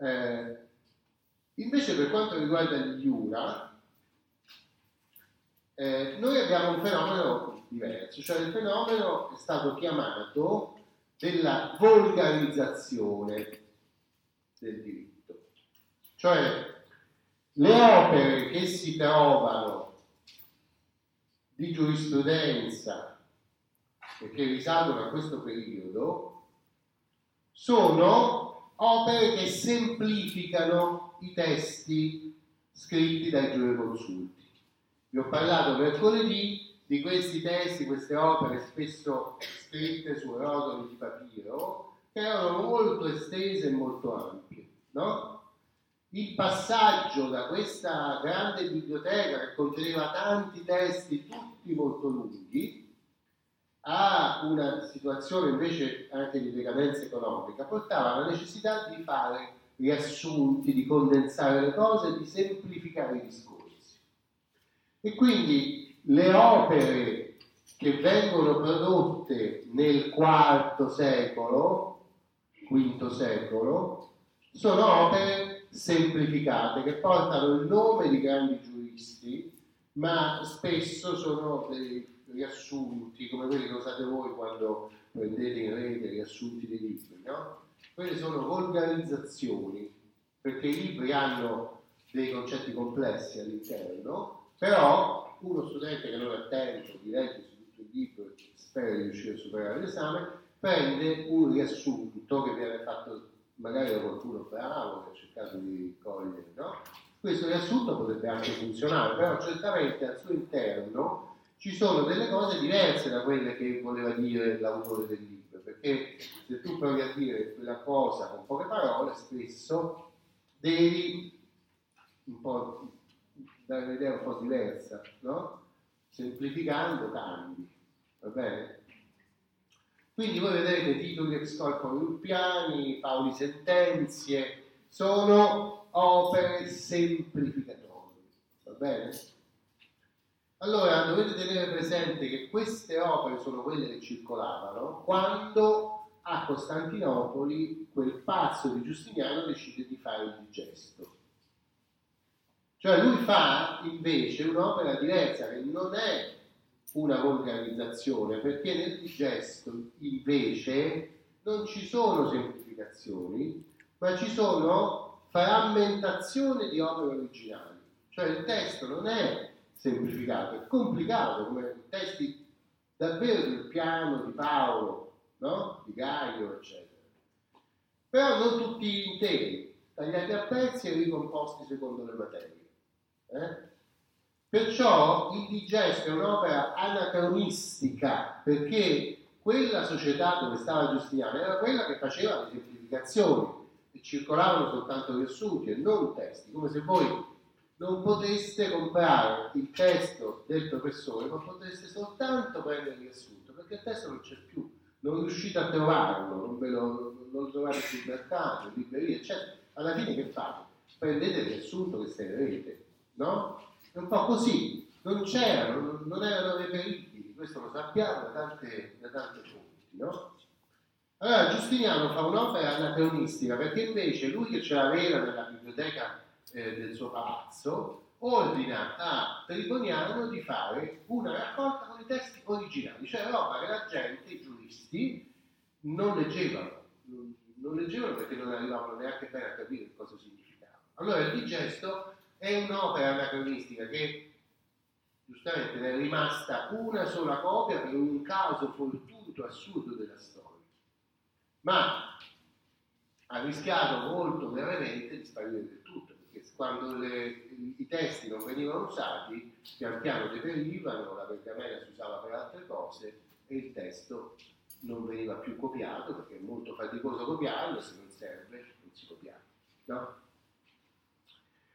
Eh, invece per quanto riguarda gli Iura, eh, noi abbiamo un fenomeno diverso, cioè il fenomeno è stato chiamato della volgarizzazione del diritto. Cioè le opere che si trovano di giurisprudenza e che risalgono a questo periodo sono opere che semplificano i testi scritti dai giureconsulti. Vi ho parlato mercoledì di questi testi, queste opere spesso scritte su rotoli di papiro, che erano molto estese e molto ampie. No? Il passaggio da questa grande biblioteca che conteneva tanti testi, tutti molto lunghi, a una situazione invece anche di decadenza economica, portava alla necessità di fare riassunti, di condensare le cose, di semplificare i discorsi. E quindi le opere che vengono prodotte nel IV secolo, V secolo, sono opere semplificate che portano il nome di grandi giuristi, ma spesso sono dei riassunti, come quelli che usate voi quando prendete in rete riassunti dei libri, no? Quelle sono volgarizzazioni, perché i libri hanno dei concetti complessi all'interno, però uno studente che non è attento, di legge su tutto il libro e spera di riuscire a superare l'esame, prende un riassunto che viene fatto magari da qualcuno bravo che ha cercato di cogliere, no? Questo riassunto potrebbe anche funzionare, però certamente al suo interno ci sono delle cose diverse da quelle che voleva dire l'autore del libro, perché se tu provi a dire quella cosa con poche parole, spesso devi un po' dare un'idea un po' diversa, no? Semplificando cambi, va bene? Quindi voi vedete titoli ex corpo piani, Paoli sentenzie, sono opere semplificatorie, va bene? Allora dovete tenere presente che queste opere sono quelle che circolavano quando a Costantinopoli quel pazzo di Giustiniano decide di fare il digesto. Cioè lui fa invece un'opera diversa che non è una volgarizzazione, perché nel digesto invece non ci sono semplificazioni, ma ci sono frammentazioni di opere originali. Cioè il testo non è semplificato, è complicato, come testi davvero del piano di Paolo, no? di Gaio, eccetera. Però non tutti interi, tagliati a pezzi e ricomposti secondo le materie. Eh? Perciò il digesto è un'opera anacronistica perché quella società dove stava Giustiniano era quella che faceva le semplificazioni e circolavano soltanto riassunti e non testi, come se voi non poteste comprare il testo del professore, ma poteste soltanto prendere il riassunto, perché il testo non c'è più, non riuscite a trovarlo, non, ve lo, lo trovate sul mercato, in libreria, eccetera. Alla fine che fate? Prendete il riassunto che scriverete no? È un po' così, non c'erano, non erano reperibili, questo lo sappiamo da tante, da tante fonti, no? Allora Giustiniano fa un'opera anacronistica perché invece lui che ce l'aveva nella biblioteca eh, del suo palazzo ordina a Triboniano di fare una raccolta con i testi originali, cioè roba che la gente, i giuristi, non leggevano, non, leggevano perché non arrivavano neanche bene a capire cosa significava. Allora il digesto è un'opera anacronistica che giustamente ne è rimasta una sola copia per un caso fortuito assurdo della storia, ma ha rischiato molto gravemente di sparire del tutto, quando le, i testi non venivano usati, pian piano deperivano, la pergamena si usava per altre cose e il testo non veniva più copiato perché è molto faticoso copiarlo, se non serve non si copia. No?